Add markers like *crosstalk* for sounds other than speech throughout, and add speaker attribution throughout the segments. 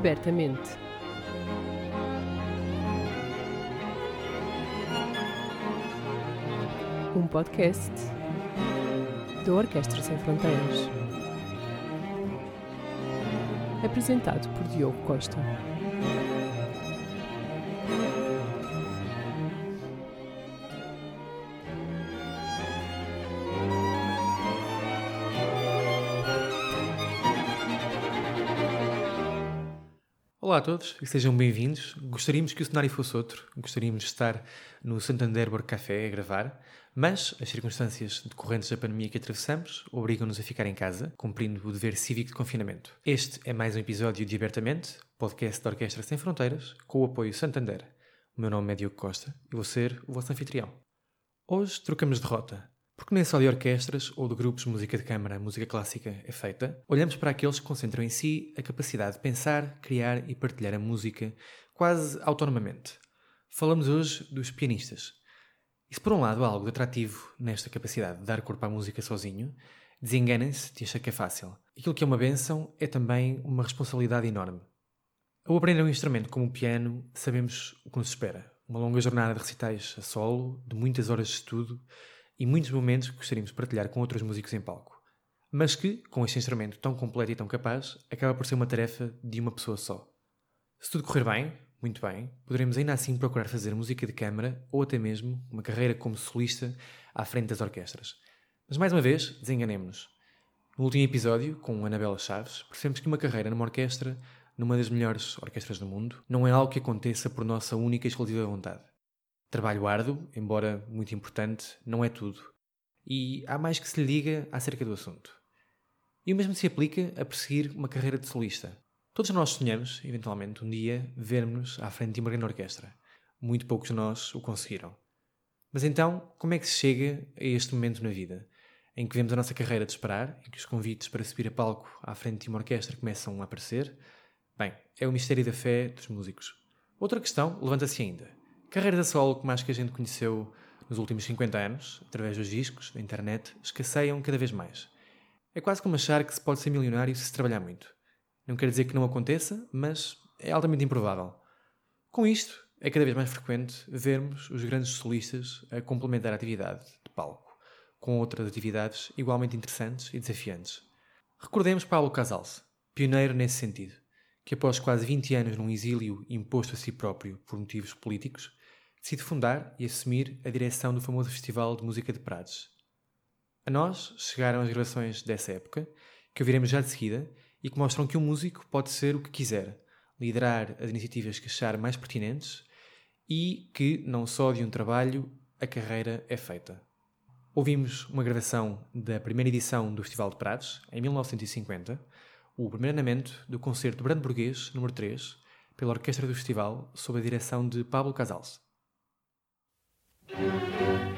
Speaker 1: abertamente. Um podcast da Orquestra Sem Fronteiras. Apresentado por Diogo Costa.
Speaker 2: Olá a todos e sejam bem-vindos. Gostaríamos que o cenário fosse outro, gostaríamos de estar no Santander Work Café a gravar, mas as circunstâncias decorrentes da pandemia que atravessamos obrigam-nos a ficar em casa, cumprindo o dever cívico de confinamento. Este é mais um episódio de Abertamente, podcast da Orquestra Sem Fronteiras, com o apoio Santander. O meu nome é Diogo Costa e vou ser o vosso anfitrião. Hoje trocamos de rota. Porque nem só de orquestras ou de grupos de música de câmara, música clássica é feita, olhamos para aqueles que concentram em si a capacidade de pensar, criar e partilhar a música quase autonomamente. Falamos hoje dos pianistas. E se por um lado há algo de atrativo nesta capacidade de dar corpo à música sozinho, desenganem-se de achar que é fácil. Aquilo que é uma benção é também uma responsabilidade enorme. Ao aprender um instrumento como o piano, sabemos o que nos espera. Uma longa jornada de recitais a solo, de muitas horas de estudo, e muitos momentos que gostaríamos de partilhar com outros músicos em palco. Mas que, com este instrumento tão completo e tão capaz, acaba por ser uma tarefa de uma pessoa só. Se tudo correr bem, muito bem, poderemos ainda assim procurar fazer música de câmara ou até mesmo uma carreira como solista à frente das orquestras. Mas mais uma vez, desenganemos-nos. No último episódio, com Anabela Chaves, percebemos que uma carreira numa orquestra, numa das melhores orquestras do mundo, não é algo que aconteça por nossa única e exclusiva vontade. Trabalho árduo, embora muito importante, não é tudo. E há mais que se lhe diga acerca do assunto. E o mesmo se aplica a perseguir uma carreira de solista. Todos nós sonhamos, eventualmente, um dia, vermos-nos à frente de uma grande orquestra. Muito poucos de nós o conseguiram. Mas então, como é que se chega a este momento na vida? Em que vemos a nossa carreira disparar, em que os convites para subir a palco à frente de uma orquestra começam a aparecer? Bem, é o mistério da fé dos músicos. Outra questão levanta-se ainda. Carreiras a solo como as que a gente conheceu nos últimos 50 anos, através dos discos, da internet, escasseiam cada vez mais. É quase como achar que se pode ser milionário se se trabalhar muito. Não quer dizer que não aconteça, mas é altamente improvável. Com isto, é cada vez mais frequente vermos os grandes solistas a complementar a atividade de palco com outras atividades igualmente interessantes e desafiantes. Recordemos Paulo Casals, pioneiro nesse sentido, que após quase 20 anos num exílio imposto a si próprio por motivos políticos, decide fundar e assumir a direção do famoso Festival de Música de Prados. A nós chegaram as gravações dessa época, que ouviremos já de seguida, e que mostram que um músico pode ser o que quiser, liderar as iniciativas que achar mais pertinentes e que, não só de um trabalho, a carreira é feita. Ouvimos uma gravação da primeira edição do Festival de Prados, em 1950, o primeiro andamento do concerto Brandburguês número 3, pela Orquestra do Festival, sob a direção de Pablo Casals. thank you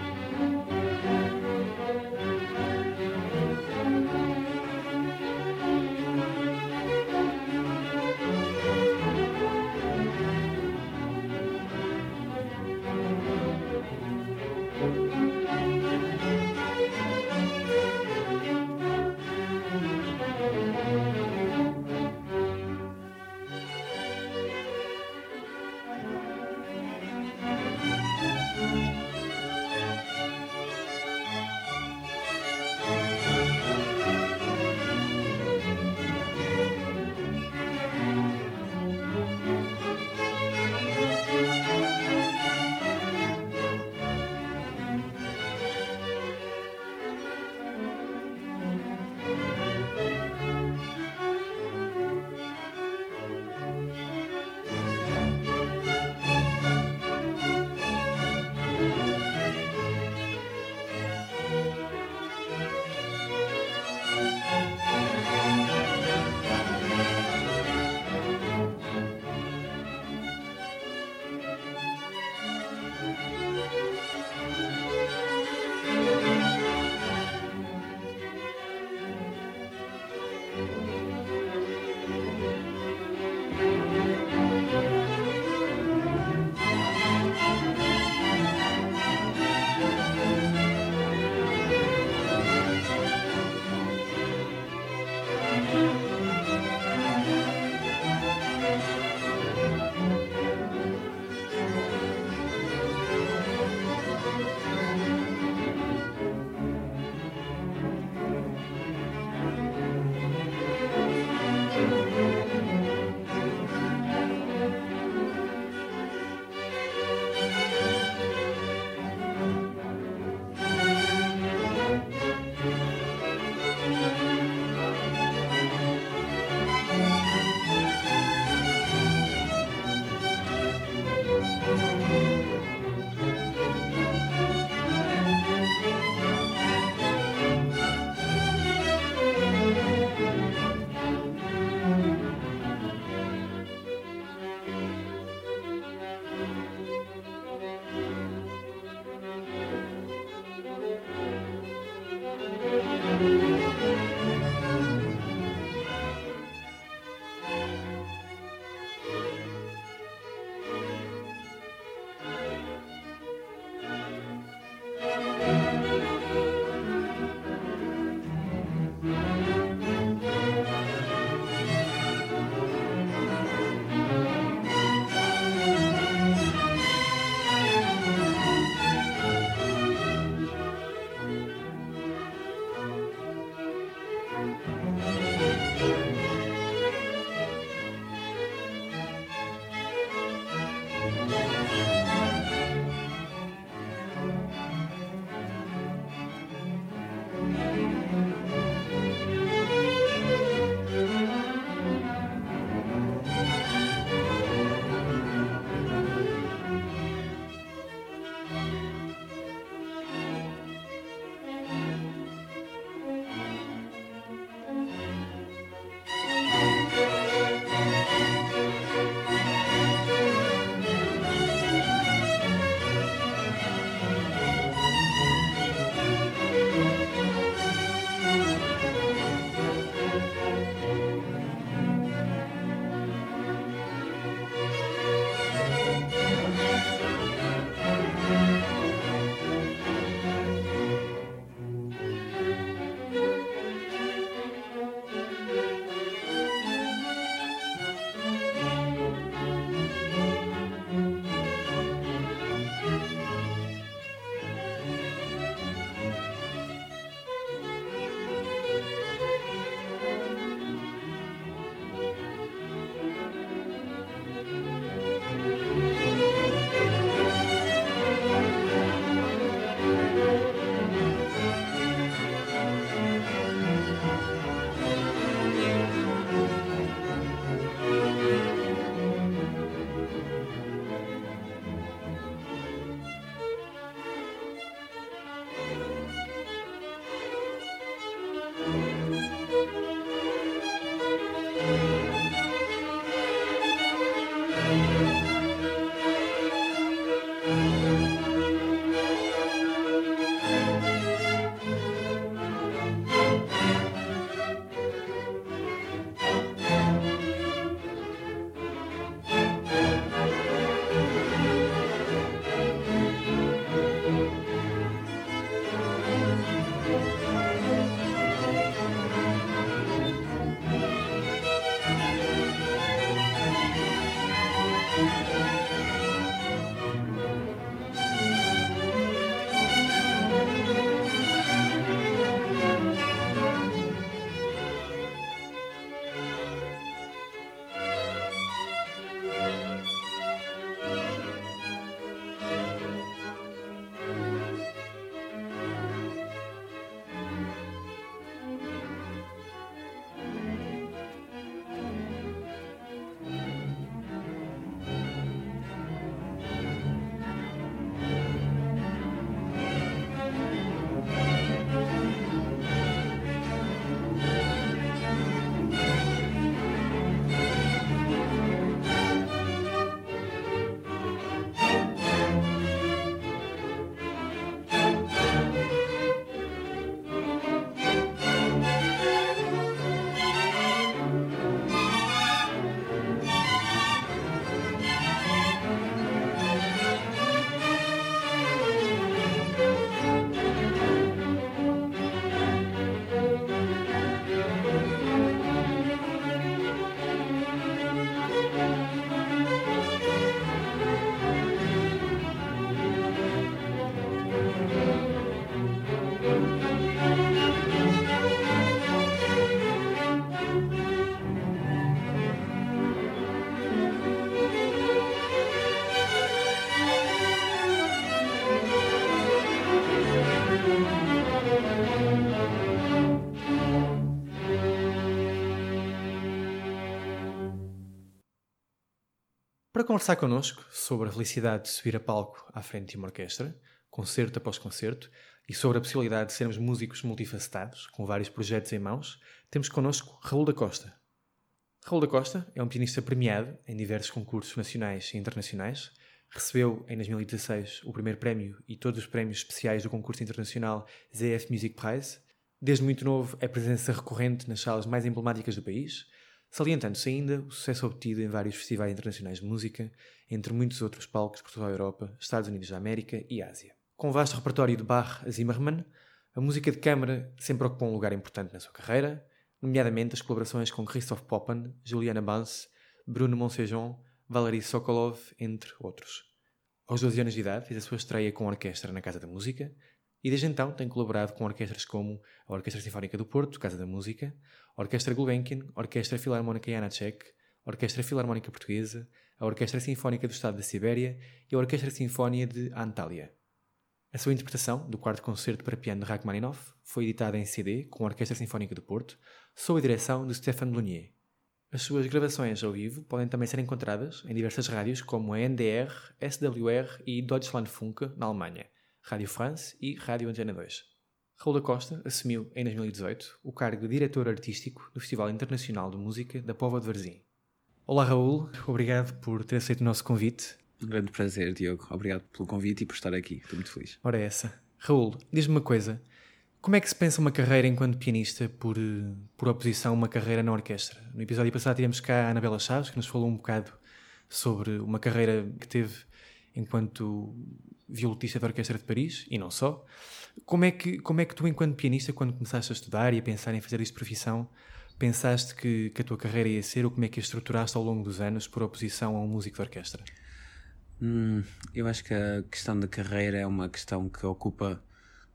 Speaker 2: conversar connosco sobre a felicidade de subir a palco à frente de uma orquestra, concerto após concerto, e sobre a possibilidade de sermos músicos multifacetados, com vários projetos em mãos, temos connosco Raul da Costa. Raul da Costa é um pianista premiado em diversos concursos nacionais e internacionais. Recebeu em 2016 o primeiro prémio e todos os prémios especiais do concurso internacional ZF Music Prize. Desde muito novo é presença recorrente nas salas mais emblemáticas do país, salientando-se ainda o sucesso obtido em vários festivais internacionais de música, entre muitos outros palcos por toda a Europa, Estados Unidos da América e Ásia. Com um vasto repertório de Bach a Zimmermann, a música de câmara sempre ocupou um lugar importante na sua carreira, nomeadamente as colaborações com Christoph Poppen, Juliana Bans, Bruno Monsejon, Valery Sokolov, entre outros. Aos 12 anos de idade fez a sua estreia com orquestra na Casa da Música e desde então tem colaborado com orquestras como a Orquestra Sinfónica do Porto, Casa da Música, a Orquestra Gulbenkian, a Orquestra Filarmónica Janacek, a Orquestra Filarmónica Portuguesa, a Orquestra Sinfónica do Estado da Sibéria e a Orquestra Sinfónia de Antália. A sua interpretação do quarto concerto para piano de Rachmaninoff foi editada em CD com a Orquestra Sinfónica do Porto, sob a direção de Stéphane Blunier. As suas gravações ao vivo podem também ser encontradas em diversas rádios como a NDR, SWR e Deutschlandfunk na Alemanha, Rádio France e Rádio Antena 2. Raul da Costa assumiu em 2018 o cargo de diretor artístico do Festival Internacional de Música da Pova de Varzim. Olá Raul, obrigado por ter aceito o nosso convite
Speaker 3: um grande prazer, Diogo. Obrigado pelo convite e por estar aqui. Estou muito feliz.
Speaker 2: Ora, é essa. Raul, diz-me uma coisa. Como é que se pensa uma carreira enquanto pianista por, por oposição a uma carreira na orquestra? No episódio passado tivemos cá a Anabela Chaves, que nos falou um bocado sobre uma carreira que teve enquanto violutista da Orquestra de Paris, e não só. Como é, que, como é que tu, enquanto pianista, quando começaste a estudar e a pensar em fazer isso de profissão, pensaste que, que a tua carreira ia ser ou como é que a estruturaste ao longo dos anos por oposição a um músico de orquestra?
Speaker 3: Hum, eu acho que a questão da carreira é uma questão que ocupa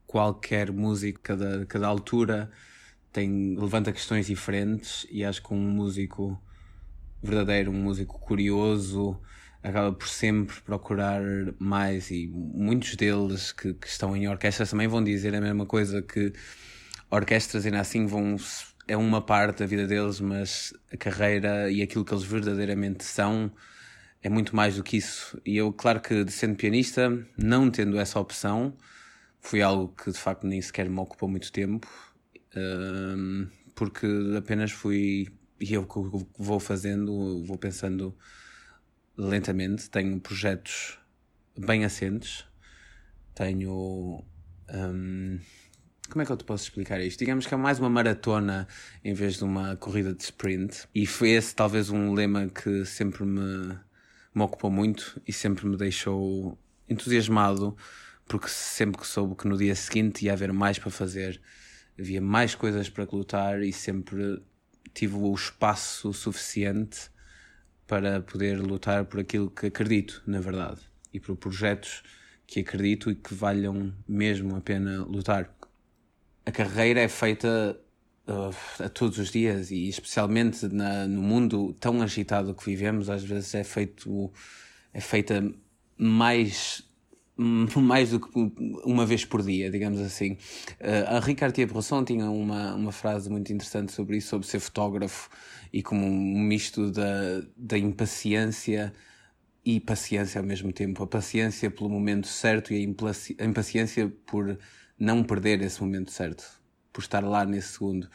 Speaker 3: qualquer músico, cada, cada altura tem, levanta questões diferentes e acho que um músico verdadeiro, um músico curioso, acaba por sempre procurar mais e muitos deles que, que estão em orquestras também vão dizer a mesma coisa que orquestras ainda assim vão é uma parte da vida deles, mas a carreira e aquilo que eles verdadeiramente são é muito mais do que isso. E eu, claro que sendo pianista, não tendo essa opção, foi algo que de facto nem sequer me ocupou muito tempo, um, porque apenas fui. E eu vou fazendo, vou pensando lentamente. Tenho projetos bem assentes, tenho. Um, como é que eu te posso explicar isto? Digamos que é mais uma maratona em vez de uma corrida de sprint. E foi esse talvez um lema que sempre me me ocupou muito e sempre me deixou entusiasmado, porque sempre que soube que no dia seguinte ia haver mais para fazer, havia mais coisas para lutar e sempre tive o espaço suficiente para poder lutar por aquilo que acredito, na verdade, e por projetos que acredito e que valham mesmo a pena lutar. A carreira é feita uh, a todos os dias e especialmente na, no mundo tão agitado que vivemos, às vezes é feito é feita mais *laughs* mais do que uma vez por dia, digamos assim. Uh, a Ricard Brosson tinha uma, uma frase muito interessante sobre isso, sobre ser fotógrafo e como um misto da, da impaciência e paciência ao mesmo tempo. A paciência pelo momento certo e a impaciência por não perder esse momento certo por estar lá nesse segundo.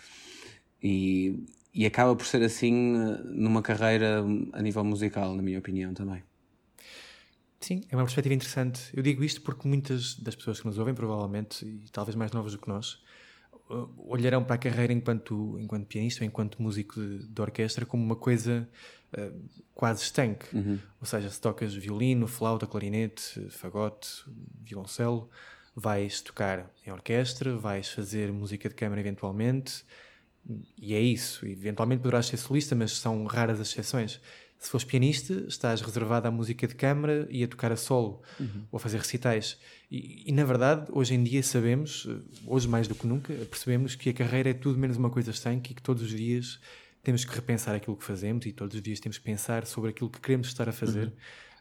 Speaker 3: E, e acaba por ser assim eh, numa carreira a nível musical, na minha opinião também.
Speaker 2: Sim, é uma perspectiva interessante. Eu digo isto porque muitas das pessoas que nos ouvem, provavelmente, e talvez mais novas do que nós, eh, olharão para a carreira enquanto, enquanto pianista ou enquanto músico de, de orquestra como uma coisa uh, quase estanque. Uhum. Ou seja, se tocas violino, flauta, clarinete, fagote, violoncelo, vais tocar em orquestra, vais fazer música de câmara eventualmente, e é isso. Eventualmente poderás ser solista, mas são raras as exceções. Se fores pianista, estás reservado à música de câmara e a tocar a solo, uhum. ou a fazer recitais. E, e, na verdade, hoje em dia sabemos, hoje mais do que nunca, percebemos que a carreira é tudo menos uma coisa estanque e que todos os dias temos que repensar aquilo que fazemos e todos os dias temos que pensar sobre aquilo que queremos estar a fazer.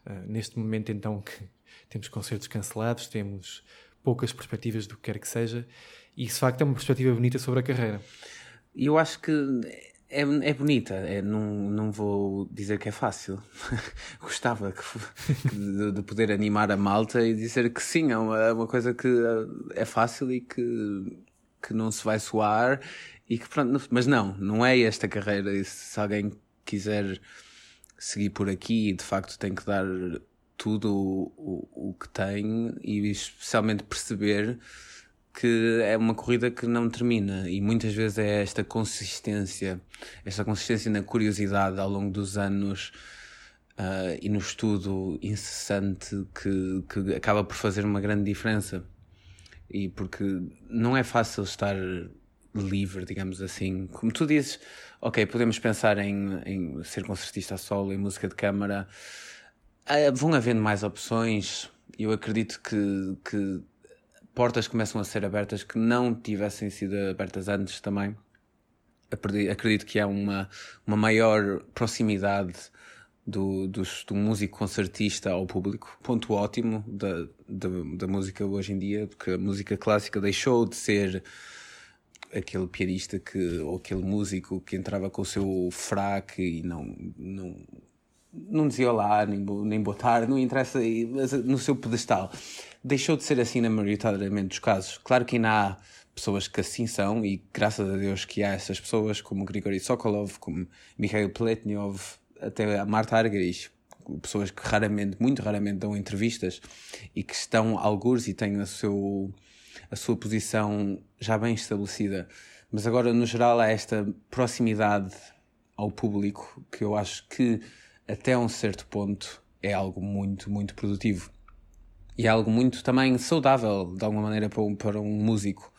Speaker 2: Uhum. Uh, neste momento, então, que *laughs* temos concertos cancelados, temos poucas perspectivas do que quer que seja, e isso de facto é uma perspectiva bonita sobre a carreira.
Speaker 3: Eu acho que é, é bonita, é, não, não vou dizer que é fácil. *laughs* Gostava que, de, de, poder animar a malta e dizer que sim, é uma, é uma coisa que é fácil e que, que não se vai soar e que pronto, mas não, não é esta carreira. E se alguém quiser seguir por aqui, de facto tem que dar tudo o, o, o que tem e especialmente perceber que é uma corrida que não termina e muitas vezes é esta consistência, esta consistência na curiosidade ao longo dos anos uh, e no estudo incessante que, que acaba por fazer uma grande diferença. E porque não é fácil estar livre, digamos assim. Como tu dizes, ok, podemos pensar em, em ser concertista solo, em música de câmara. Uh, vão havendo mais opções. Eu acredito que, que portas começam a ser abertas que não tivessem sido abertas antes também. Acredito que há uma, uma maior proximidade do, do, do músico concertista ao público. Ponto ótimo da, da, da música hoje em dia, porque a música clássica deixou de ser aquele pianista que, ou aquele músico que entrava com o seu fraque e não, não, não dizia olá, nem, nem boa tarde, não interessa, no seu pedestal deixou de ser assim na maioritariamente dos casos. Claro que ainda há pessoas que assim são, e graças a Deus que há essas pessoas, como Grigory Sokolov, como Mikhail Pletnyov, até a Marta Argerich, pessoas que raramente, muito raramente dão entrevistas e que estão algures e têm a, seu, a sua posição já bem estabelecida. Mas agora, no geral, há esta proximidade ao público que eu acho que, até um certo ponto, é algo muito, muito produtivo. E é algo muito também saudável, de alguma maneira, para um, para um músico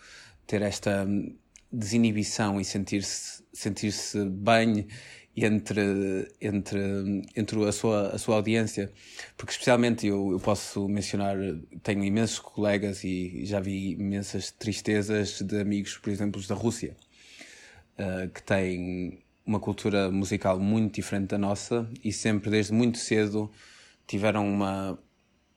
Speaker 3: ter esta desinibição e sentir-se sentir, -se, bem entre, entre, entre a, sua, a sua audiência. Porque, especialmente, eu, eu posso mencionar, tenho imensos colegas e já vi imensas tristezas de amigos, por exemplo, da Rússia, uh, que têm uma cultura musical muito diferente da nossa e sempre, desde muito cedo, tiveram uma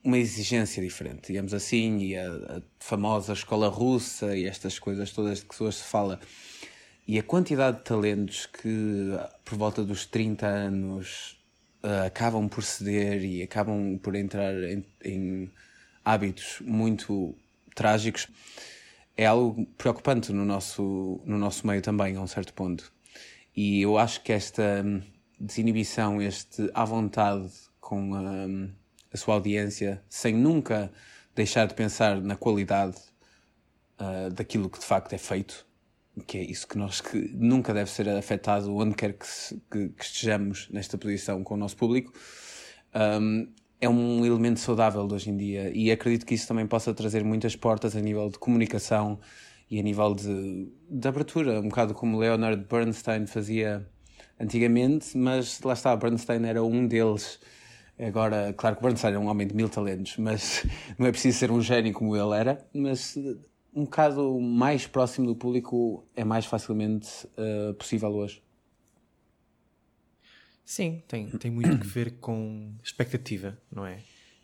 Speaker 3: uma exigência diferente, digamos assim, e a, a, famosa escola russa e estas coisas todas de que hoje se fala. E a quantidade de talentos que, por volta dos 30 anos, uh, acabam por ceder e acabam por entrar em, em hábitos muito trágicos é algo preocupante no nosso, no nosso meio também, a um certo ponto. E eu acho que esta desinibição, este à vontade com a a sua audiência sem nunca deixar de pensar na qualidade uh, daquilo que de facto é feito, que é isso que nós que nunca deve ser afetado onde quer que, se, que, que estejamos nesta posição com o nosso público. Um, é um elemento saudável de hoje em dia e acredito que isso também possa trazer muitas portas a nível de comunicação e a nível de, de abertura, um bocado como Leonard Bernstein fazia antigamente, mas lá está, Bernstein era um deles Agora, claro que Bernstein é um homem de mil talentos, mas *laughs* não é preciso ser um gênio como ele era, mas um bocado mais próximo do público é mais facilmente uh, possível hoje.
Speaker 2: Sim, tem, tem muito que ver com expectativa, não é?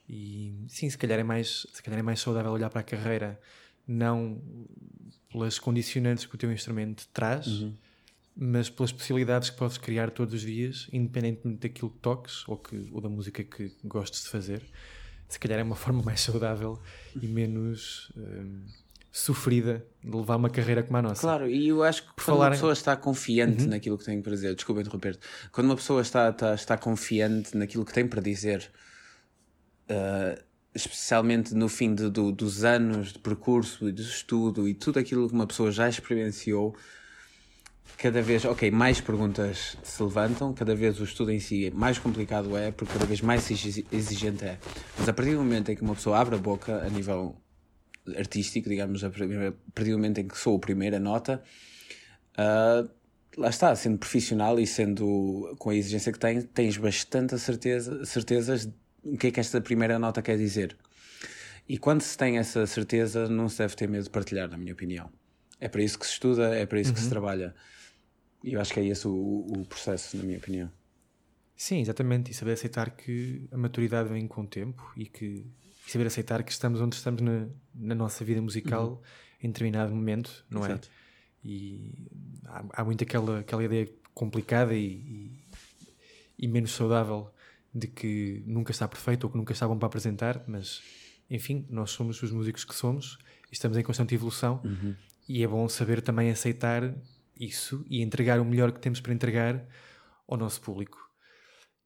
Speaker 2: E sim, se calhar é mais, se calhar é mais saudável olhar para a carreira não pelas condicionantes que o teu instrumento traz, uhum mas pelas possibilidades que podes criar todos os dias, independentemente daquilo que toques ou, que, ou da música que gostes de fazer, se calhar é uma forma mais saudável e menos um, sofrida de levar uma carreira como a nossa.
Speaker 3: Claro, e eu acho que Por quando falar... uma pessoa está confiante uhum. naquilo que tem para dizer, desculpa interromper quando uma pessoa está, está, está confiante naquilo que tem para dizer, uh, especialmente no fim de, do, dos anos de percurso e de estudo e tudo aquilo que uma pessoa já experienciou cada vez, ok, mais perguntas se levantam, cada vez o estudo em si mais complicado é, porque cada vez mais exigente é. Mas a partir do momento em que uma pessoa abre a boca a nível artístico, digamos, a partir do momento em que sou a primeira nota, uh, lá está, sendo profissional e sendo com a exigência que tens, tens bastante certeza, certezas o que é que esta primeira nota quer dizer. E quando se tem essa certeza, não se deve ter medo de partilhar, na minha opinião. É para isso que se estuda, é para isso uhum. que se uhum. trabalha. E eu acho que é esse o, o processo, na minha opinião.
Speaker 2: Sim, exatamente. E saber aceitar que a maturidade vem com o tempo e que e saber aceitar que estamos onde estamos na, na nossa vida musical uhum. em determinado momento, não é? Exato. é? E há, há, muito aquela, aquela ideia complicada e, e, e, menos saudável de que nunca está perfeito ou que nunca está bom para apresentar, mas enfim, nós somos os músicos que somos e estamos em constante evolução
Speaker 3: uhum.
Speaker 2: e é bom saber também aceitar isso e entregar o melhor que temos para entregar ao nosso público.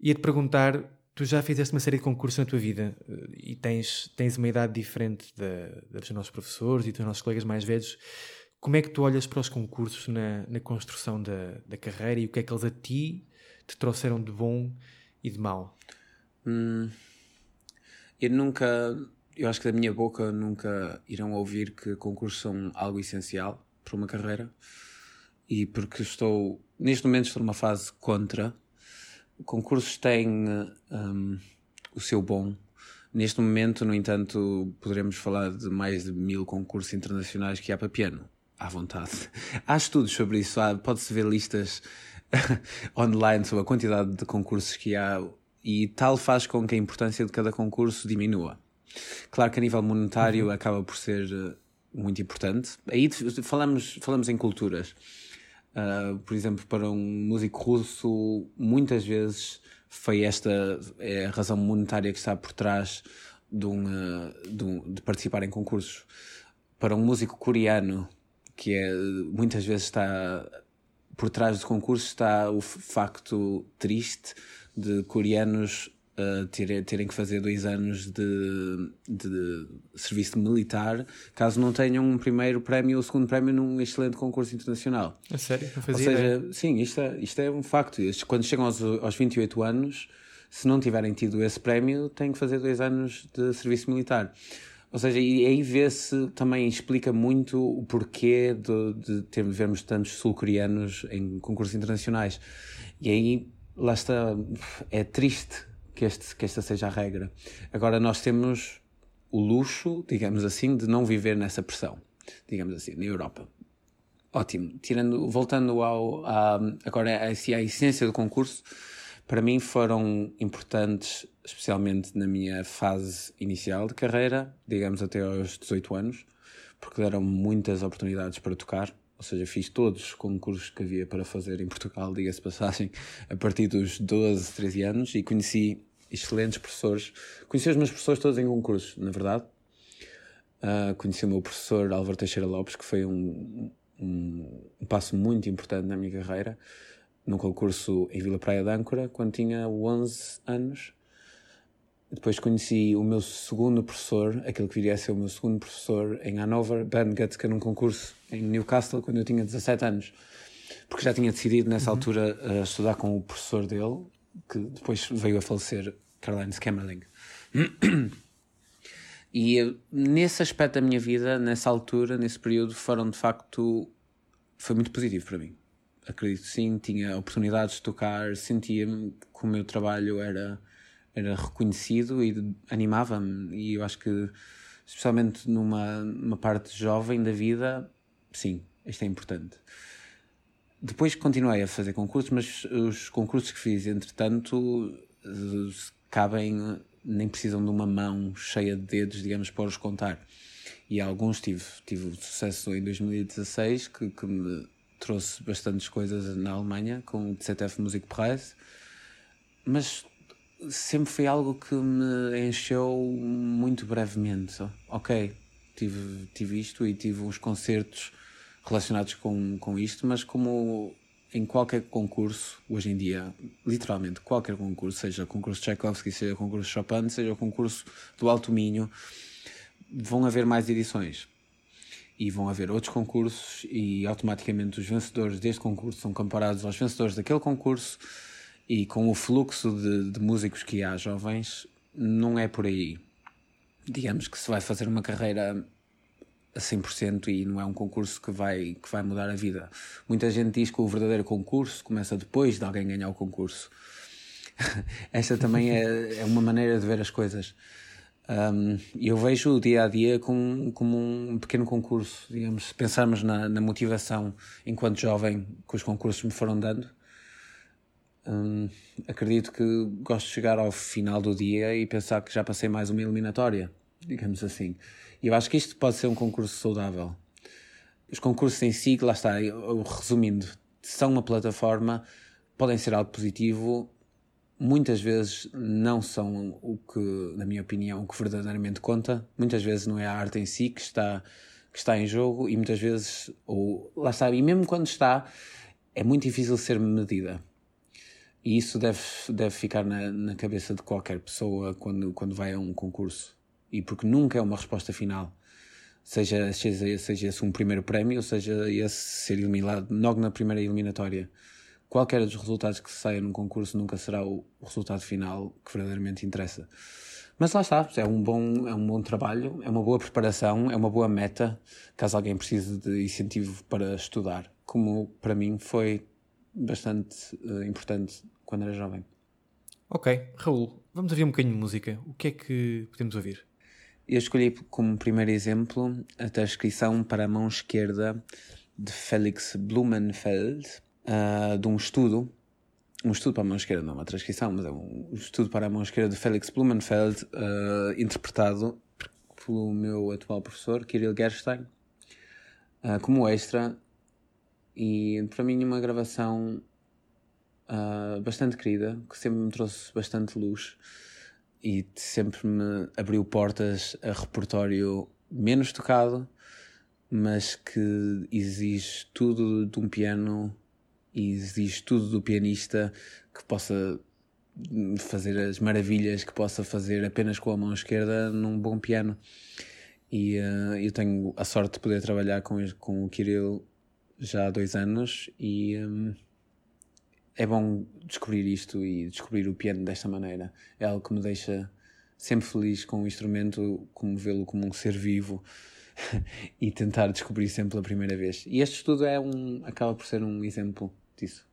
Speaker 2: Ia-te perguntar, tu já fizeste uma série de concursos na tua vida eh, e tens, tens uma idade diferente da, dos nossos professores e dos nossos colegas mais velhos. Como é que tu olhas para os concursos na, na construção da, da carreira e o que é que eles a ti te trouxeram de bom e de mau?
Speaker 3: Hum, eu nunca, eu acho que da minha boca nunca irão ouvir que concursos são algo essencial para uma carreira e porque estou, neste momento estou numa fase contra. Concursos têm um, o seu bom. Neste momento, no entanto, poderemos falar de mais de mil concursos internacionais que há para piano. À vontade. *laughs* Há estudos sobre isso, pode-se ver listas *laughs* online sobre a quantidade de concursos que há e tal faz com que a importância de cada concurso diminua. Claro que a nível monetário uhum. acaba por ser uh, muito importante. Aí falamos, falamos em culturas. Uh, por exemplo, para um músico russo, muitas vezes foi esta é a razão monetária que está por trás de, um, uh, de, um, de, participar em concursos. Para um músico coreano, que é, muitas vezes está por trás do concurso, está o facto triste de coreanos uh, terem, terem que fazer dois anos de, de serviço militar, caso não tenham um primeiro prémio ou segundo prémio num excelente concurso internacional.
Speaker 2: A sério? Não fazia
Speaker 3: ou seja, ideia. sim, isto é, isto é um facto. Quando chegam aos, aos 28 anos, se não tiverem tido esse prémio, têm que fazer dois anos de serviço militar. Ou seja, e aí vê-se, também explica muito o porquê de, de ter, vermos tantos sul-coreanos em concursos internacionais. E aí, lá está, é triste que, este, que esta seja a regra. Agora, nós temos o luxo, digamos assim, de não viver nessa pressão, digamos assim, na Europa. Ótimo. Tirando, voltando ao, a, agora a, a essência do concurso, para mim foram importantes, especialmente na minha fase inicial de carreira, digamos até aos 18 anos, porque deram muitas oportunidades para tocar. Ou seja, fiz todos os concursos que havia para fazer em Portugal, diga-se passagem, a partir dos 12, 13 anos e conheci excelentes professores. Conheci os meus professores todos em concursos, na verdade. Uh, conheci o meu professor Álvaro Teixeira Lopes, que foi um, um, um, passo muito importante na minha carreira, num concurso em Vila Praia de Âncora, quando tinha 11 anos. Depois conheci o meu segundo professor, aquele que viria a ser o meu segundo professor em Hanover, Ben Gutzka, num concurso em Newcastle, quando eu tinha 17 anos. Porque já tinha decidido nessa uhum. altura uh, estudar com o professor dele, que depois veio a falecer, Caroline Skammerling. E nesse aspecto da minha vida, nessa altura, nesse período, foram de facto. Foi muito positivo para mim. Acredito sim, tinha oportunidades de tocar, sentia-me que o meu trabalho era, era reconhecido e animava-me. E eu acho que, especialmente numa, numa parte jovem da vida, sim, isto é importante. Depois continuei a fazer concursos, mas os concursos que fiz, entretanto, cabem, nem precisam de uma mão cheia de dedos, digamos, para os contar. E alguns tive, tive sucesso em 2016, que, que me trouxe bastantes coisas na Alemanha, com o ZF Musikpreis, mas sempre foi algo que me encheu muito brevemente. Ok, tive, tive isto e tive uns concertos relacionados com, com isto, mas como em qualquer concurso, hoje em dia, literalmente qualquer concurso, seja concurso Tchaikovsky, seja concurso Chopin, seja concurso do Alto Minho, vão haver mais edições. E vão haver outros concursos, e automaticamente os vencedores deste concurso são comparados aos vencedores daquele concurso, e com o fluxo de, de músicos que há jovens, não é por aí. Digamos que se vai fazer uma carreira a 100% e não é um concurso que vai, que vai mudar a vida. Muita gente diz que o verdadeiro concurso começa depois de alguém ganhar o concurso. *laughs* Esta também é, é uma maneira de ver as coisas. Um, eu vejo o dia a dia como, como um pequeno concurso, digamos, se pensarmos na, na motivação enquanto jovem que os concursos me foram dando. Um, acredito que gosto de chegar ao final do dia e pensar que já passei mais uma eliminatória, digamos assim. E eu acho que isto pode ser um concurso saudável. Os concursos em si, lá está, eu, resumindo, são uma plataforma, podem ser algo positivo, muitas vezes não são o que, na minha opinião, o que verdadeiramente conta. Muitas vezes não é a arte em si que está, que está em jogo e muitas vezes, ou lá está, e mesmo quando está, é muito difícil ser medida. E isso deve, deve ficar na, na cabeça de qualquer pessoa quando, quando vai a um concurso. E porque nunca é uma resposta final. Seja, seja, seja esse um primeiro prémio, ou seja esse ser eliminado logo na primeira eliminatória qualquer dos resultados que saia num concurso nunca será o, resultado final que verdadeiramente interessa. Mas lá está, é um, bom, é um bom trabalho, é uma boa preparação, é uma boa meta, caso alguém precise de incentivo para estudar, como para mim foi bastante uh, importante quando era jovem.
Speaker 2: Ok, Raul, vamos ouvir um bocadinho de música. O que é que podemos ouvir?
Speaker 3: Eu escolhi como primeiro exemplo a transcrição para a mão esquerda de Felix Blumenfeld, uh, de um estudo, um estudo para a mão esquerda, não uma transcrição, mas é um estudo para a mão esquerda de Felix Blumenfeld, uh, interpretado pelo meu atual professor, Kirill Gerstein, uh, como extra, e para mim uma gravação bastante querida, que sempre me trouxe bastante luz e sempre me abriu portas a repertório menos tocado, mas que exige tudo de um piano e exige tudo do pianista que possa fazer as maravilhas que possa fazer apenas com a mão esquerda num bom piano. E uh, eu tenho a sorte de poder trabalhar com, com o Kirill já há dois anos e um, é bom descobrir isto e descobrir o piano desta maneira. É algo que me deixa sempre feliz com o instrumento, como vê-lo como um ser vivo *laughs* e tentar descobrir sempre pela primeira vez. E este estudo é um, acaba por ser um exemplo disso.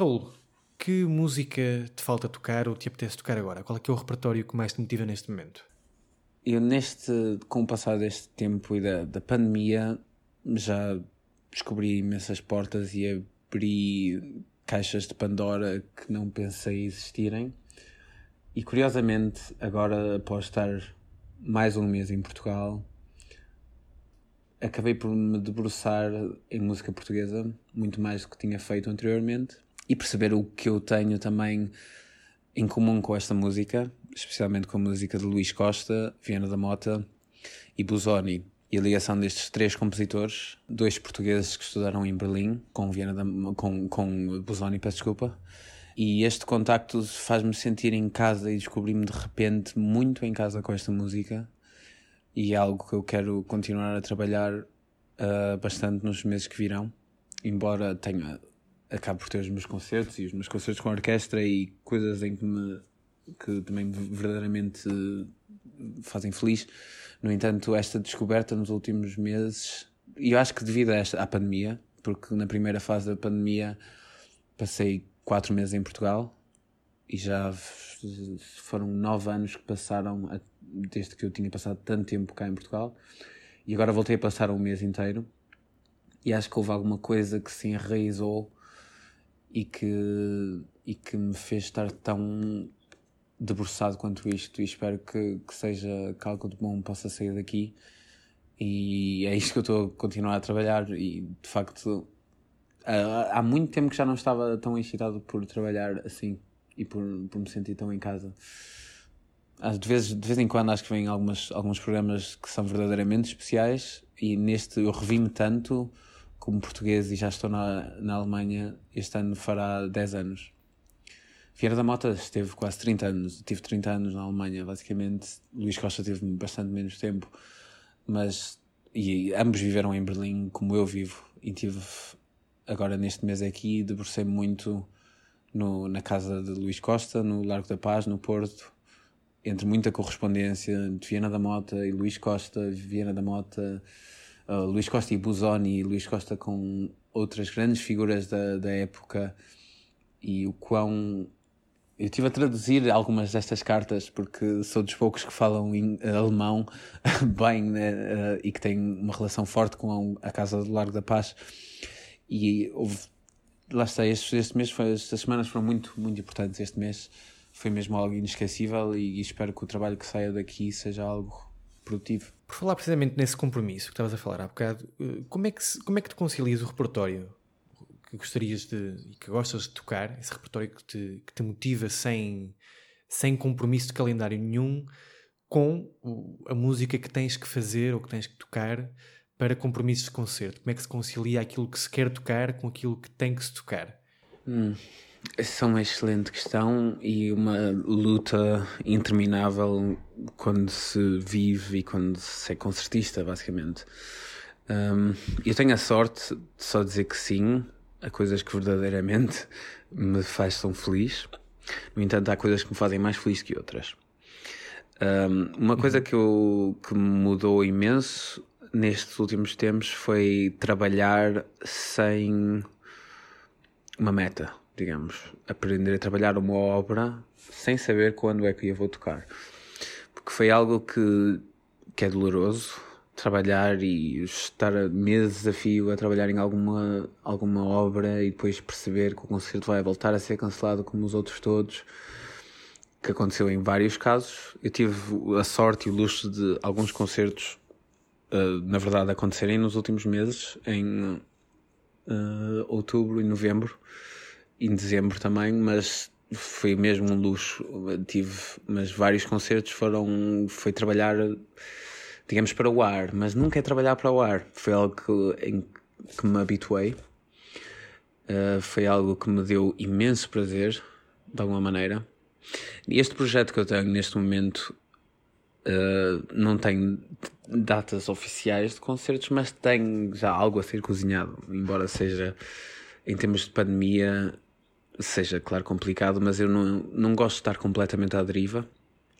Speaker 2: Raul, que música te falta tocar ou te apetece tocar agora? Qual é que é o repertório que mais te motiva neste momento?
Speaker 3: Eu neste, com o passar deste tempo e da, da pandemia, já descobri imensas portas e abri caixas de Pandora que não pensei existirem. E curiosamente, agora após estar mais um mês em Portugal, acabei por me debruçar em música portuguesa, muito mais do que tinha feito anteriormente, e perceber o que eu tenho também em comum com esta música, especialmente com a música de Luís Costa, Viana da Mota e Busoni. E a ligação destes três compositores, dois portugueses que estudaram em Berlim, com, Viana da, com, com Busoni, peço desculpa, e este contacto faz-me sentir em casa e descobri-me de repente muito em casa com esta música e é algo que eu quero continuar a trabalhar uh, bastante nos meses que virão, embora tenha acabo por ter os meus concertos e os meus concertos com orquestra e coisas em que me que também me verdadeiramente fazem feliz. No entanto, esta descoberta nos últimos meses, e eu acho que devido a esta, à pandemia, porque na primeira fase da pandemia passei quatro meses em Portugal e já foram nove anos que passaram a, desde que eu tinha passado tanto tempo cá em Portugal e agora voltei a passar um mês inteiro e acho que houve alguma coisa que se enraizou e que, e que me fez estar tão debruçado quanto isto e espero que, que seja que algo de bom possa sair daqui. E é isto que eu estou a continuar a trabalhar e de facto há muito tempo que já não estava tão excitado por trabalhar assim e por, por me sentir tão em casa. Às vezes, de vez em quando acho que vêm algumas, alguns programas que são verdadeiramente especiais e neste eu revi-me tanto como português e já estou na, na Alemanha, este ano fará 10 anos. Vieira da Mota esteve quase 30 anos, tive 30 anos na Alemanha, basicamente. Luís Costa teve bastante menos tempo, mas e ambos viveram em Berlim como eu vivo e tive agora neste mês aqui debrucei muito no, na casa de Luís Costa, no Largo da Paz, no Porto, entre muita correspondência de Viena da Mota e Luís Costa, Viena da Mota, uh, Luís Costa e Busoni, Luís Costa com outras grandes figuras da, da época e o quão eu estive a traduzir algumas destas cartas porque sou dos poucos que falam em alemão *laughs* bem né? uh, e que têm uma relação forte com a, a Casa do Largo da Paz e houve, lá está, este, este mês, foi, estas semanas foram muito, muito importantes este mês foi mesmo algo inesquecível e, e espero que o trabalho que saia daqui seja algo produtivo.
Speaker 2: Por falar precisamente nesse compromisso que estavas a falar há bocado, eh, como é que, como é que tu concilias o repertório que gostarias de e que gostas de tocar, esse repertório que te, que te motiva sem, sem compromisso de calendário nenhum, com a música que tens que fazer ou que tens que tocar para compromissos de concerto? Como é que se concilia aquilo que se quer tocar com aquilo que tem que se tocar?
Speaker 3: Hum. Essa é uma excelente questão e uma luta interminável quando se vive e quando se é concertista, basicamente. Um, eu tenho a sorte de só dizer que sim a coisas que verdadeiramente me fazem feliz. No entanto, há coisas que me fazem mais feliz que outras. Um, uma coisa uhum. que, eu, que me mudou imenso nestes últimos tempos foi trabalhar sem uma meta digamos, aprender a trabalhar uma obra sem saber quando é que eu vou tocar. Porque foi algo que, que é doloroso, trabalhar e estar meses a fio a trabalhar em alguma, alguma obra e depois perceber que o concerto vai voltar a ser cancelado como os outros todos, que aconteceu em vários casos. Eu tive a sorte e o luxo de alguns concertos, uh, na verdade, acontecerem nos últimos meses, em uh, outubro e novembro em dezembro também, mas foi mesmo um luxo. Tive, mas vários concertos foram, foi trabalhar, digamos, para o ar, mas nunca é trabalhar para o ar. Foi algo que, em que me habituei. Uh, foi algo que me deu imenso prazer, de alguma maneira. E este projeto que eu tenho neste momento uh, não tem datas oficiais de concertos, mas tem já algo a ser cozinhado, embora seja em termos de pandemia seja, claro, complicado, mas eu não, não gosto de estar completamente à deriva.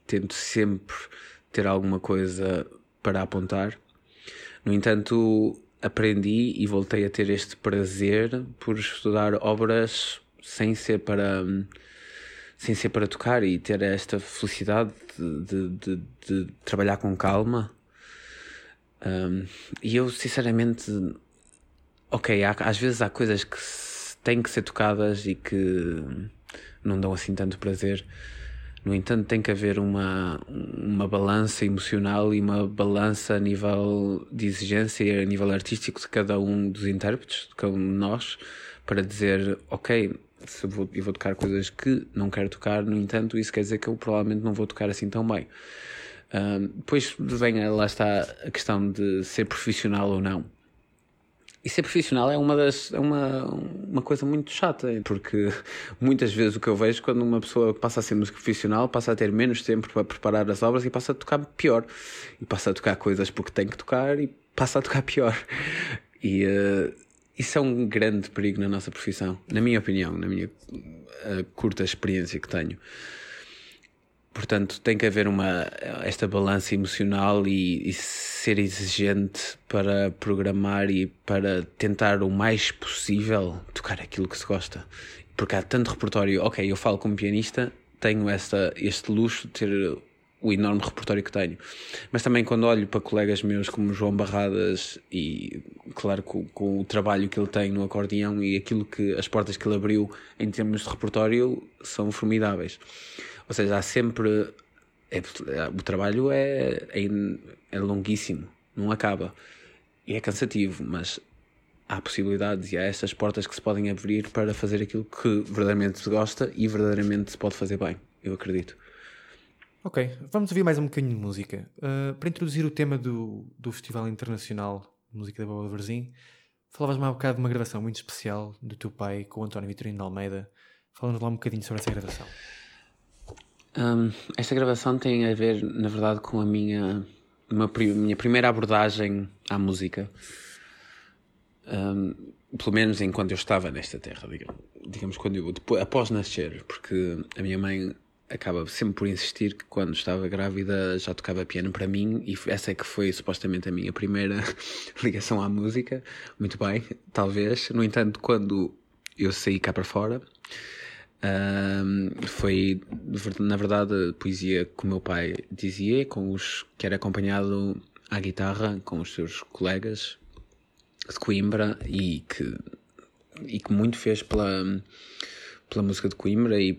Speaker 3: Tento sempre ter alguma coisa para apontar. No entanto, aprendi e voltei a ter este prazer por estudar obras sem ser para sem ser para tocar e ter esta felicidade de, de, de, de trabalhar com calma. Um, e eu, sinceramente, ok, há, às vezes há coisas que têm que ser tocadas e que não dão assim tanto prazer. No entanto, tem que haver uma, uma balança emocional e uma balança a nível de exigência e a nível artístico de cada um dos intérpretes, de cada um de nós, para dizer, ok, se vou, eu vou tocar coisas que não quero tocar, no entanto, isso quer dizer que eu provavelmente não vou tocar assim tão bem. Uh, depois vem, lá está a questão de ser profissional ou não. E ser profissional é uma das é uma, uma coisa muito chata, porque muitas vezes o que eu vejo quando uma pessoa passa a ser músico profissional passa a ter menos tempo para preparar as obras e passa a tocar pior. E passa a tocar coisas porque tem que tocar e passa a tocar pior. E uh, isso é um grande perigo na nossa profissão, na minha opinião, na minha uh, curta experiência que tenho. Portanto, tem que haver uma, esta balança emocional e, e, ser exigente para programar e para tentar o mais possível tocar aquilo que se gosta. Porque há tanto repertório. Ok, eu falo como pianista, tenho esta, este luxo de ter o enorme repertório que tenho. Mas também quando olho para colegas meus como João Barradas e, claro, com, com, o trabalho que ele tem no acordeão e aquilo que as portas que ele abriu em termos de repertório são formidáveis. Ou seja, há sempre. É, o trabalho é, é, é longuíssimo, não acaba. E é cansativo, mas há possibilidades e há estas portas que se podem abrir para fazer aquilo que verdadeiramente se gosta e verdadeiramente se pode fazer bem, eu acredito.
Speaker 2: Ok, vamos ouvir mais um bocadinho de música. Uh, para introduzir o tema do, do Festival Internacional de Música da Boba Varzim, falavas-me há um bocado de uma gravação muito especial do teu pai com o António Vitorino de Almeida. Fala-nos lá um bocadinho sobre essa gravação.
Speaker 3: Um, esta gravação tem a ver, na verdade, com a minha, uma, minha primeira abordagem à música. Um, pelo menos enquanto eu estava nesta terra, digamos, digamos quando eu, depois, após nascer, porque a minha mãe acaba sempre por insistir que quando estava grávida já tocava piano para mim e essa é que foi supostamente a minha primeira *laughs* ligação à música. Muito bem, talvez. No entanto, quando eu saí cá para fora, foi na verdade poesia que o meu pai dizia, com os que era acompanhado à guitarra com os seus colegas de Coimbra e que, e que muito fez pela, pela música de Coimbra e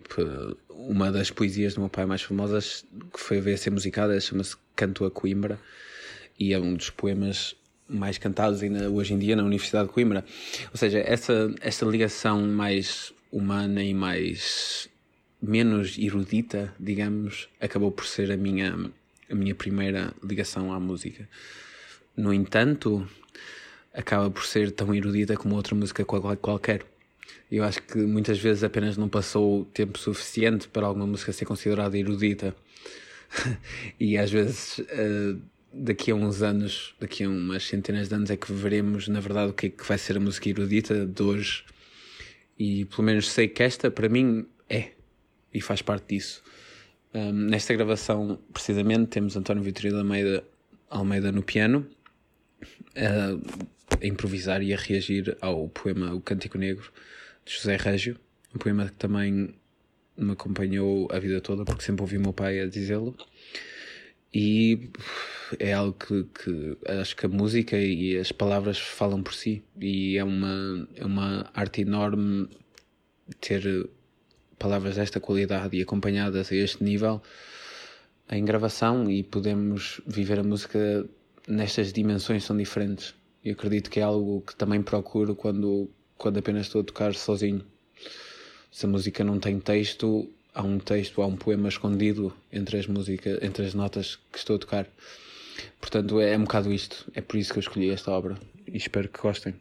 Speaker 3: uma das poesias do meu pai mais famosas que foi a ver ser musicada chama-se Canto a Coimbra e é um dos poemas mais cantados ainda hoje em dia na Universidade de Coimbra. Ou seja, essa, essa ligação mais humana e mais menos erudita, digamos, acabou por ser a minha a minha primeira ligação à música. No entanto, acaba por ser tão erudita como outra música qualquer. Eu acho que muitas vezes apenas não passou tempo suficiente para alguma música ser considerada erudita. *laughs* e às vezes, uh, daqui a uns anos, daqui a umas centenas de anos, é que veremos, na verdade, o que é que vai ser a música erudita de hoje. E pelo menos sei que esta, para mim, é. E faz parte disso. Um, nesta gravação, precisamente, temos António Vitorino Almeida, Almeida no piano, uh, a improvisar e a reagir ao poema O Cântico Negro de José Régio, um poema que também me acompanhou a vida toda, porque sempre ouvi meu pai a dizê-lo. E é algo que, que, acho que a música e as palavras falam por si, e é uma, é uma arte enorme ter palavras desta qualidade e acompanhadas a este nível em gravação e podemos viver a música nestas dimensões são diferentes. E acredito que é algo que também procuro quando quando apenas estou a tocar sozinho. Se a música não tem texto, há um texto, há um poema escondido entre as músicas, entre as notas que estou a tocar. Portanto, é, é um bocado isto. É por isso que eu escolhi esta obra e espero que gostem.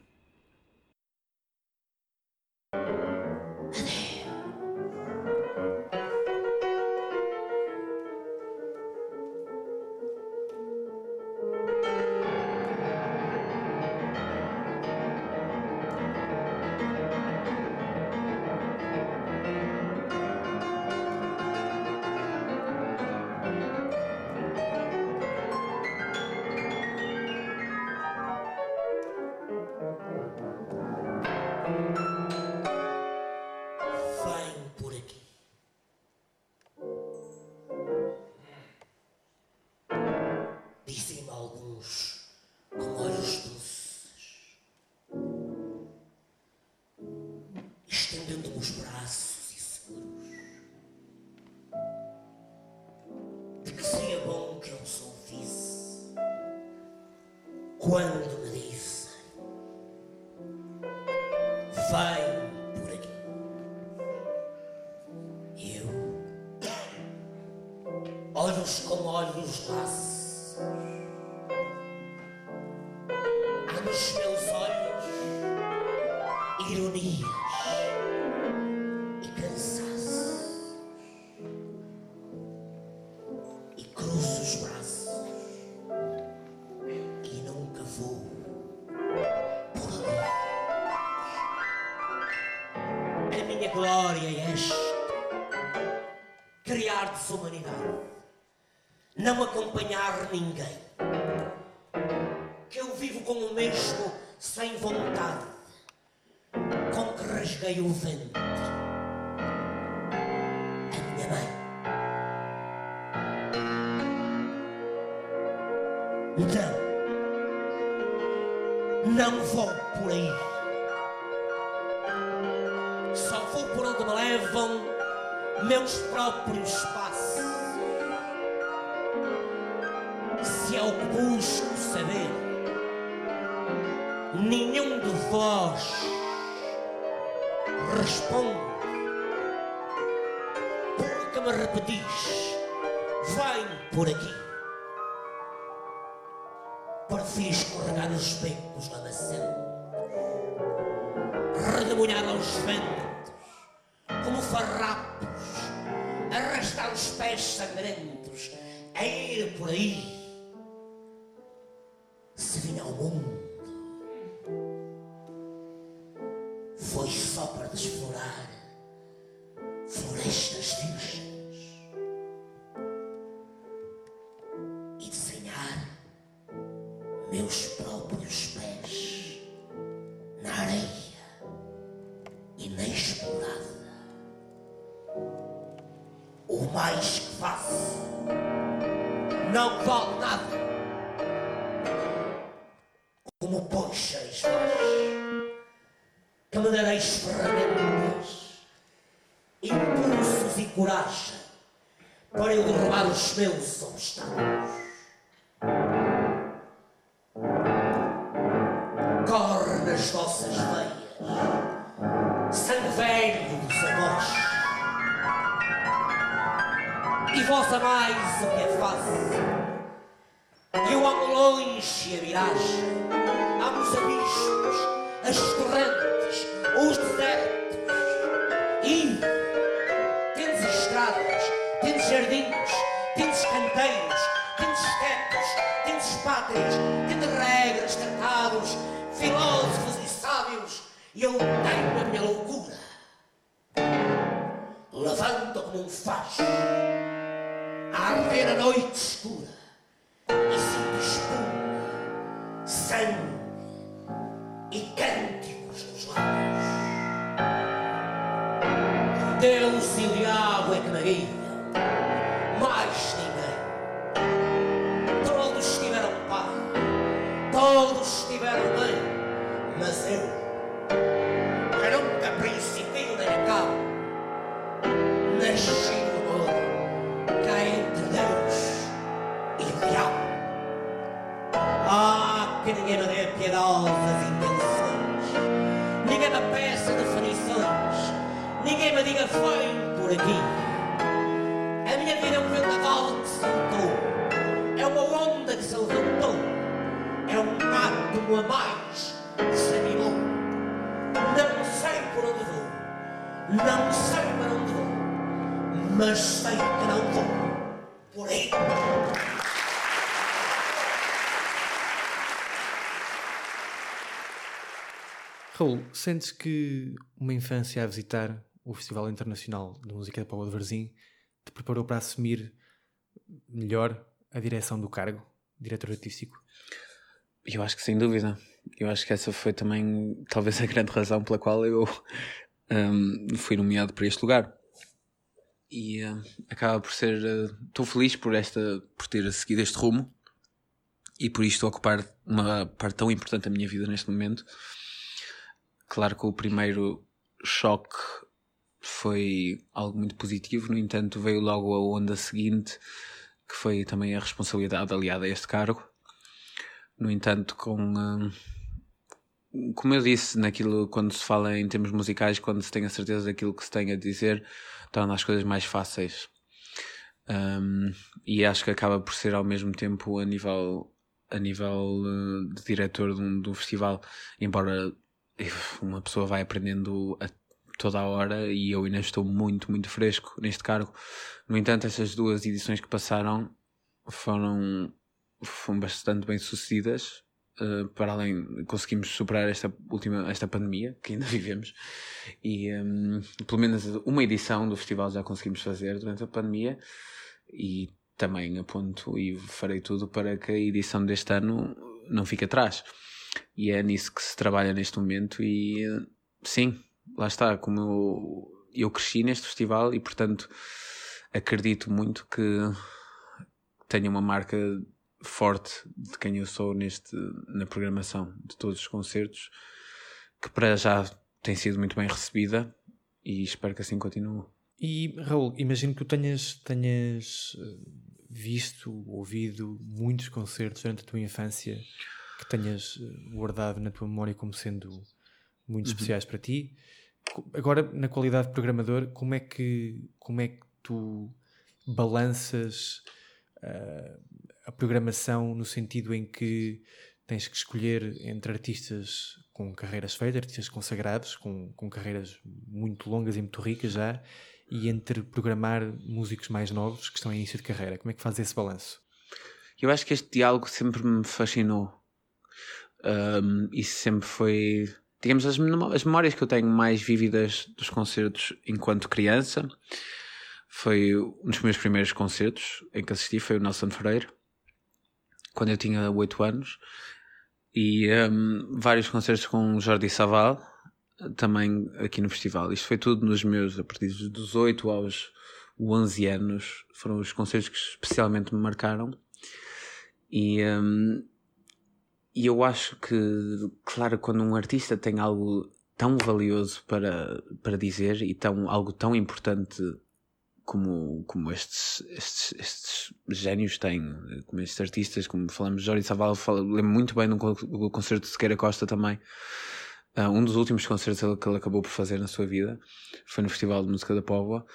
Speaker 4: Minha glória é esta: criar desumanidade, não acompanhar ninguém. Que eu vivo com o mesmo sem vontade, com que rasguei o ventre. A minha mãe. Não. Não vou meus próprios passos. Se é o que busco saber, nenhum de vós responde. Porque me repetis, vem por aqui. Prefiro escorregar os becos nas vossas veias, sangue velho dos avós. E vós amais que é fácil. Eu amo longe a viragem, amo os abismos, as torrentes, os desertos. E tendes estradas, tendes jardins, tendes canteiros, tendes tempos, tendes pátrias, E eu tenho a minha loucura. Levanta como um facho, a arder a noite escura, e sinto espuma, sangue
Speaker 2: sentes que uma infância a visitar o Festival Internacional de Música de Paulo de Varzim te preparou para assumir melhor a direção do cargo, diretor artístico?
Speaker 3: Eu acho que sem dúvida. Eu acho que essa foi também talvez a grande razão pela qual eu hum, fui nomeado para este lugar. E hum, acaba por ser. Estou feliz por, esta, por ter seguido este rumo e por isto ocupar uma parte tão importante da minha vida neste momento. Claro que o primeiro choque foi algo muito positivo, no entanto, veio logo a onda seguinte, que foi também a responsabilidade aliada a este cargo. No entanto, com. Uh, como eu disse, naquilo, quando se fala em termos musicais, quando se tem a certeza daquilo que se tem a dizer, torna as coisas mais fáceis. Um, e acho que acaba por ser ao mesmo tempo a nível a nível uh, de diretor de um, de um, festival, embora uma pessoa vai aprendendo a toda a hora e eu ainda estou muito, muito fresco neste cargo. No entanto, essas duas edições que passaram foram, foram bastante bem sucedidas. Uh, para além, conseguimos superar esta última esta pandemia que ainda *laughs* vivemos e um, pelo menos uma edição do festival já conseguimos fazer durante a pandemia e também aponto e farei tudo para que a edição deste ano não fique atrás. E é nisso que se trabalha neste momento e sim, lá está, como eu, eu cresci neste festival e portanto acredito muito que tenha uma marca forte de quem eu sou neste na programação de todos os concertos que para já tem sido muito bem recebida e espero que assim continue.
Speaker 2: E Raul, imagino que tu tenhas, tenhas eh, visto, ouvido muitos concertos durante a tua infância que tenhas eh, guardado na tua memória como sendo muito uhum. especiais para ti. Agora, na qualidade de programador, como é que, como é que tu balanças uh, a programação no sentido em que tens que escolher entre artistas com carreiras feitas, artistas consagrados, com, com carreiras muito longas e muito ricas já, e entre programar músicos mais novos que estão em início de carreira? Como é que faz esse balanço?
Speaker 3: Eu acho que este diálogo sempre me fascinou. Um, isso sempre foi. Digamos, as, as memórias que eu tenho mais vívidas dos concertos enquanto criança foi um dos meus primeiros concertos em que assisti, foi o Nelson Freire, quando eu tinha 8 anos, e um, vários concertos com Jordi Saval, também aqui no festival. Isto foi tudo nos meus, a partir dos 8 aos 11 anos, foram os concertos que especialmente me marcaram. E, um, e eu acho que, claro, quando um artista tem algo tão valioso para, para dizer e tão, algo tão importante como, como estes, estes, estes gênios têm, como estes artistas, como falamos, Jorge Saval, lembro muito bem do concerto de Sequeira Costa também, Uh, um dos últimos concertos que ele acabou por fazer na sua vida foi no Festival de Música da Póvoa.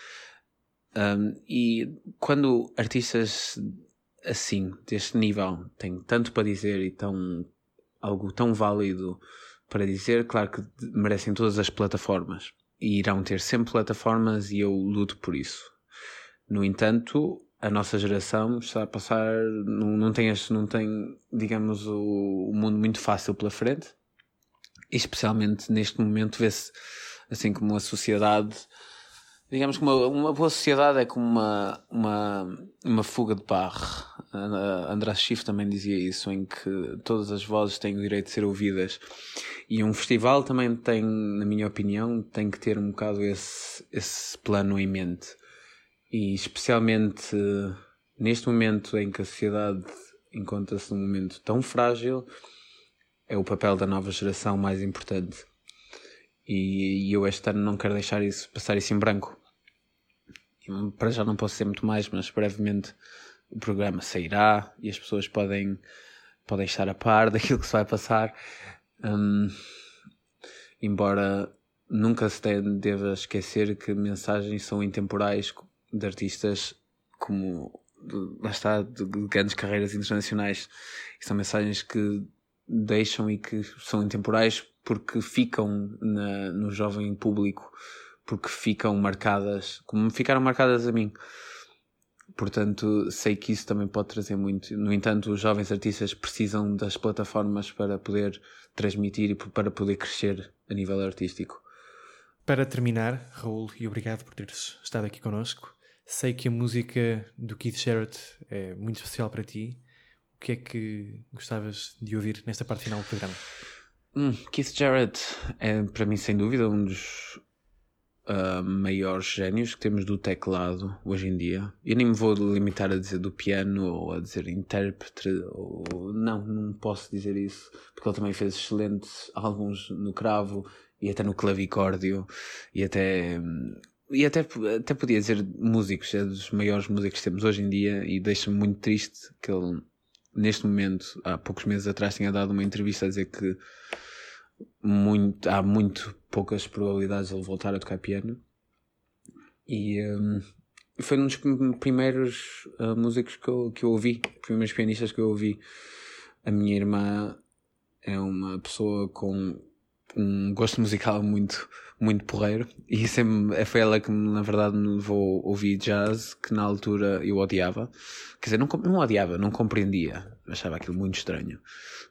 Speaker 3: Um, e quando artistas assim, deste nível, têm tanto para dizer e tão, algo tão válido para dizer, claro que merecem todas as plataformas. E irão ter sempre plataformas e eu luto por isso. No entanto, a nossa geração está a passar, não, não, tem, não tem, digamos, o, o mundo muito fácil pela frente especialmente neste momento vê-se assim como a sociedade digamos que uma, uma boa sociedade é como uma, uma, uma fuga de barro. András Schiff também dizia isso, em que todas as vozes têm o direito de ser ouvidas. E um festival também tem, na minha opinião, tem que ter um bocado esse, esse plano em mente. E especialmente neste momento em que a sociedade encontra-se num momento tão frágil, é o papel da nova geração mais importante. E, e eu este ano não quero deixar isso, passar isso em branco. Para já não posso ser muito mais, mas brevemente o programa sairá e as pessoas podem, podem estar a par *laughs* daquilo que se vai passar. Um, embora nunca se deva esquecer que mensagens são intemporais de artistas como lá está, de grandes carreiras internacionais. E são mensagens que deixam e que são intemporais porque ficam na, no jovem público, porque ficam marcadas, como ficaram marcadas a mim. Portanto, sei que isso também pode trazer muito. No entanto, os jovens artistas precisam das plataformas para poder transmitir e para poder crescer a nível artístico.
Speaker 2: Para terminar, Raul, e obrigado por teres estado aqui connosco. Sei que a música do Keith Jarrett é muito especial para ti o que é que gostavas de ouvir nesta parte final do programa?
Speaker 3: Hum, Keith Jarrett é para mim sem dúvida um dos uh, maiores génios que temos do teclado hoje em dia. Eu nem me vou limitar a dizer do piano ou a dizer intérprete, ou... não, não posso dizer isso, porque ele também fez excelentes álbuns no cravo e até no clavicórdio e até. E até, até podia dizer músicos, é dos maiores músicos que temos hoje em dia e deixa-me muito triste que ele, neste momento, há poucos meses atrás, tenha dado uma entrevista a dizer que muito, há muito poucas probabilidades de ele voltar a tocar piano. E um, foi um dos primeiros uh, músicos que eu, que eu ouvi, primeiros pianistas que eu ouvi. A minha irmã é uma pessoa com um gosto musical muito, muito porreiro e sempre foi ela que na verdade me levou a ouvir jazz que na altura eu odiava. Quer dizer, não, não odiava, não compreendia, achava aquilo muito estranho.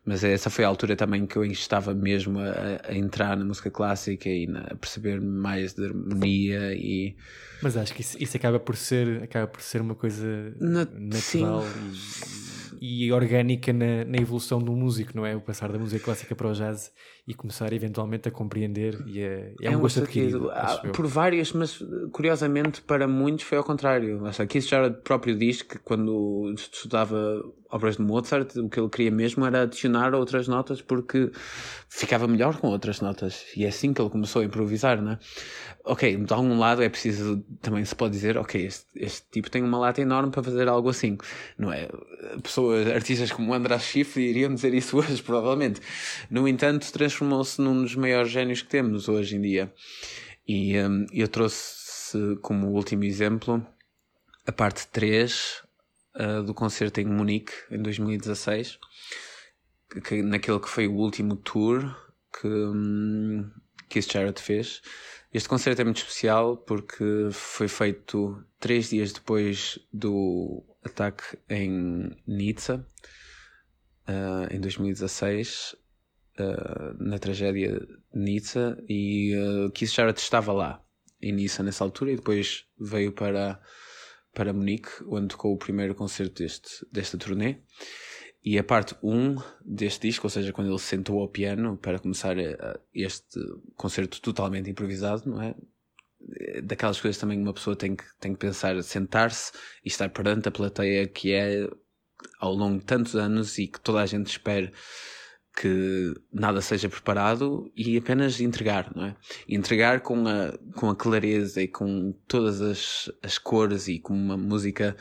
Speaker 3: Mas essa foi a altura também que eu estava mesmo a, a entrar na música clássica e na, a perceber mais de harmonia e...
Speaker 2: Mas acho que isso, isso acaba, por ser, acaba por ser uma coisa na, natural e, e, orgânica na, na, evolução do músico, não é? O passar da música clássica para o jazz e começar eventualmente a compreender e é, é, é um gosto adquirido.
Speaker 3: Por várias, mas curiosamente para muitos foi ao contrário. Aqui já próprio diz que quando estudava obras de Mozart, o que ele queria mesmo era adicionar outras notas porque ficava melhor com outras notas. E é assim que ele começou a improvisar, né? Ok, de algum lado é preciso, também se pode dizer, ok, este, este tipo tem uma lata enorme para fazer algo assim, não é? Pessoas, artistas como András Schiff iriam dizer isso *laughs* hoje, provavelmente. No entanto, transformou-se num dos maiores génios que temos hoje em dia. E um, eu trouxe como último exemplo a parte 3 uh, do concerto em Munique em 2016, que, naquele que foi o último tour que um, Keith Jarrett fez. Este concerto é muito especial porque foi feito três dias depois do ataque em Nizza, uh, em 2016, uh, na tragédia de Nizza, e uh, Keith estava lá em Nizza nessa altura e depois veio para para Munique, onde tocou o primeiro concerto deste, desta turnê. E a parte 1 deste disco, ou seja, quando ele sentou ao piano para começar eh, este concerto totalmente improvisado, não é? Daquelas coisas também uma pessoa tem que, tem que pensar, sentar-se e estar perante a plateia que é ao longo de tantos anos e que toda a gente espera que nada seja preparado e apenas entregar, não é? Entregar com a, com a clareza e com todas as, as cores e com uma música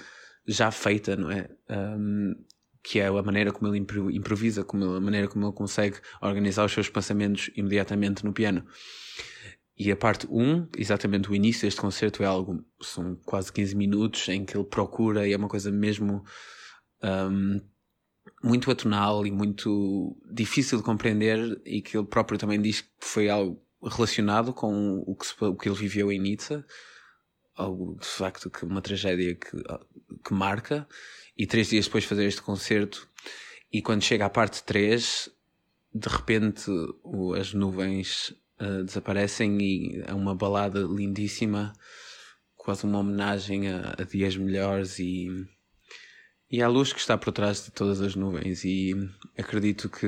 Speaker 3: já feita, não é? Um, que é a maneira como ele improvisa, como a maneira como ele consegue organizar os seus pensamentos imediatamente no piano. E a parte 1, um, exatamente o início deste concerto, é algo, são quase 15 minutos em que ele procura e é uma coisa mesmo um, muito atonal e muito difícil de compreender e que ele próprio também diz que foi algo relacionado com o que, o que ele viveu em Nizza, algo de facto que uma tragédia que, que marca, e três dias depois fazer este concerto, e quando chega à parte 3, de repente o, as nuvens uh, desaparecem e é uma balada lindíssima, quase uma homenagem a, a dias melhores e e há luz que está por trás de todas as nuvens, e acredito que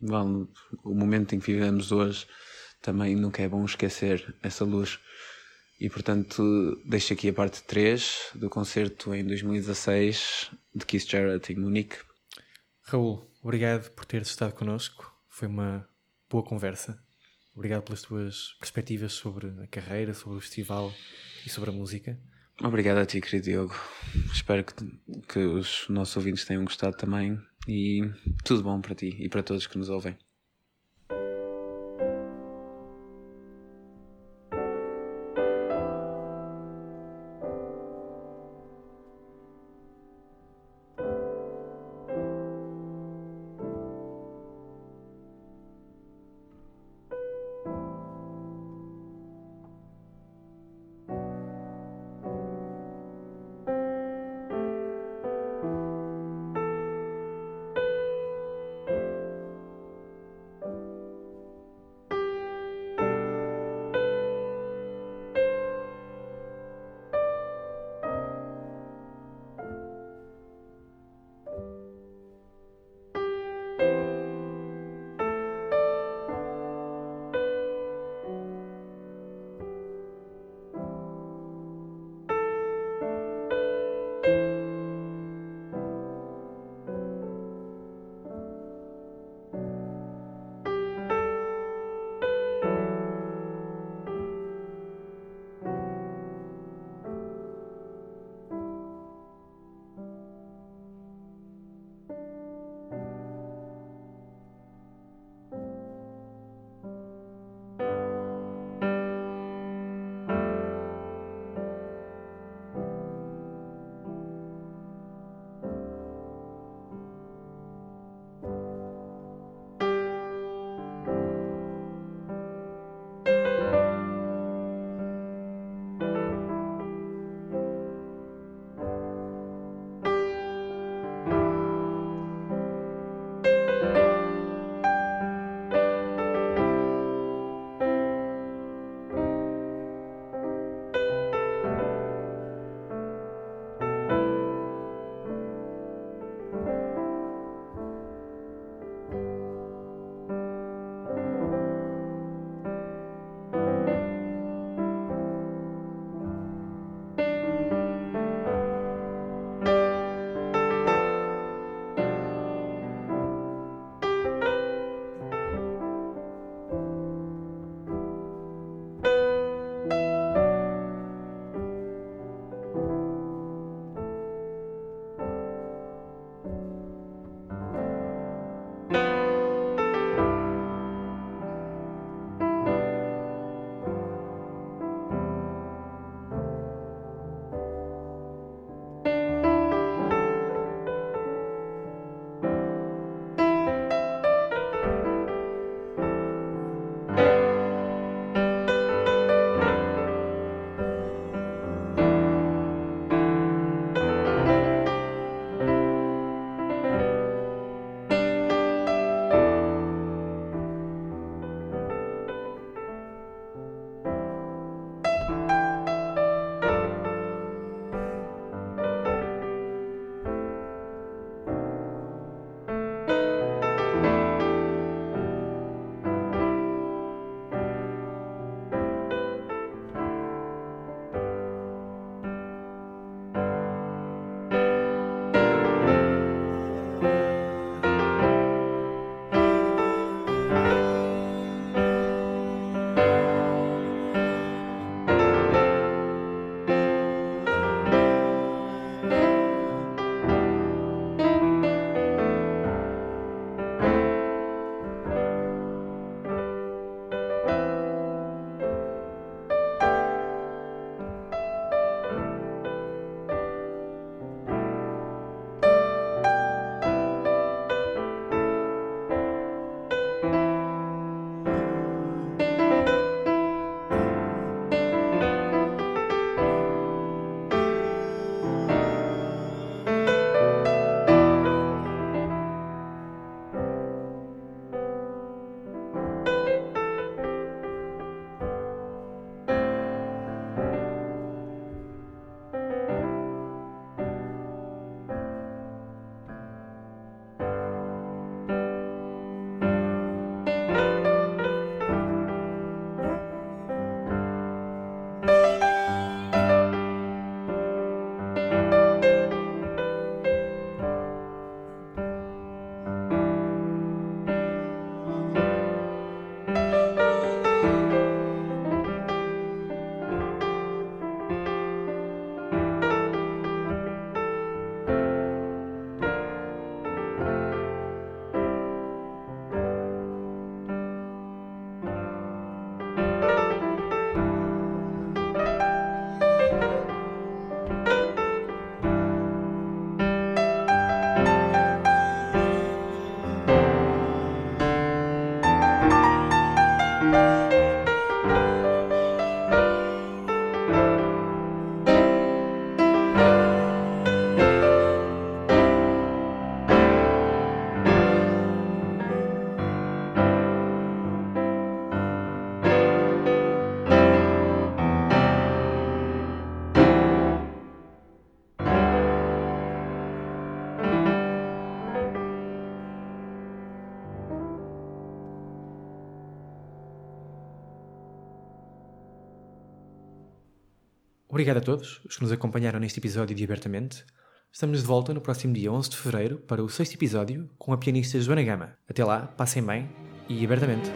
Speaker 3: bom, o momento em que vivemos hoje também nunca é bom esquecer essa luz. E portanto, deixo aqui a parte 3 do concerto em 2016 de Keith Jarrett em Munique.
Speaker 2: Raul, obrigado por teres estado connosco. Foi uma boa conversa. Obrigado pelas tuas perspectivas sobre a carreira, sobre o festival e sobre a música.
Speaker 3: Obrigado a ti, querido Diogo. Espero que, que os nossos ouvintes tenham gostado também e tudo bom para ti e para todos que nos ouvem.
Speaker 2: Obrigado a todos os que nos acompanharam neste episódio de Abertamente. Estamos de volta no próximo dia 11 de fevereiro para o sexto episódio com a pianista Joana Gama. Até lá, passem bem e abertamente.